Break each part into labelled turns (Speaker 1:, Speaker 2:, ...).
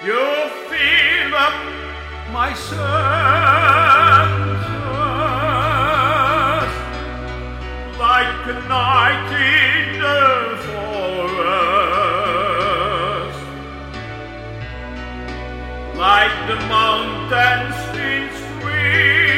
Speaker 1: You fill up my senses like a night in the forest, like the mountains in spring.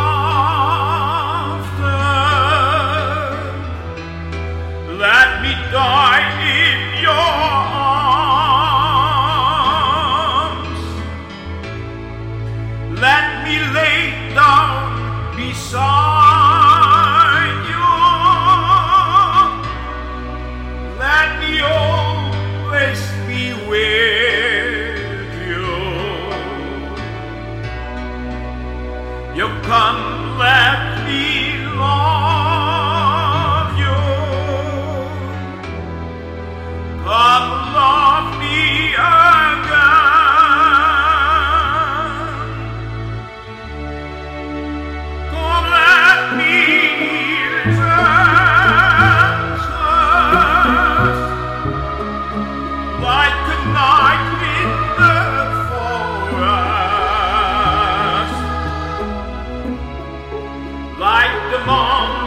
Speaker 1: You come left me long. long.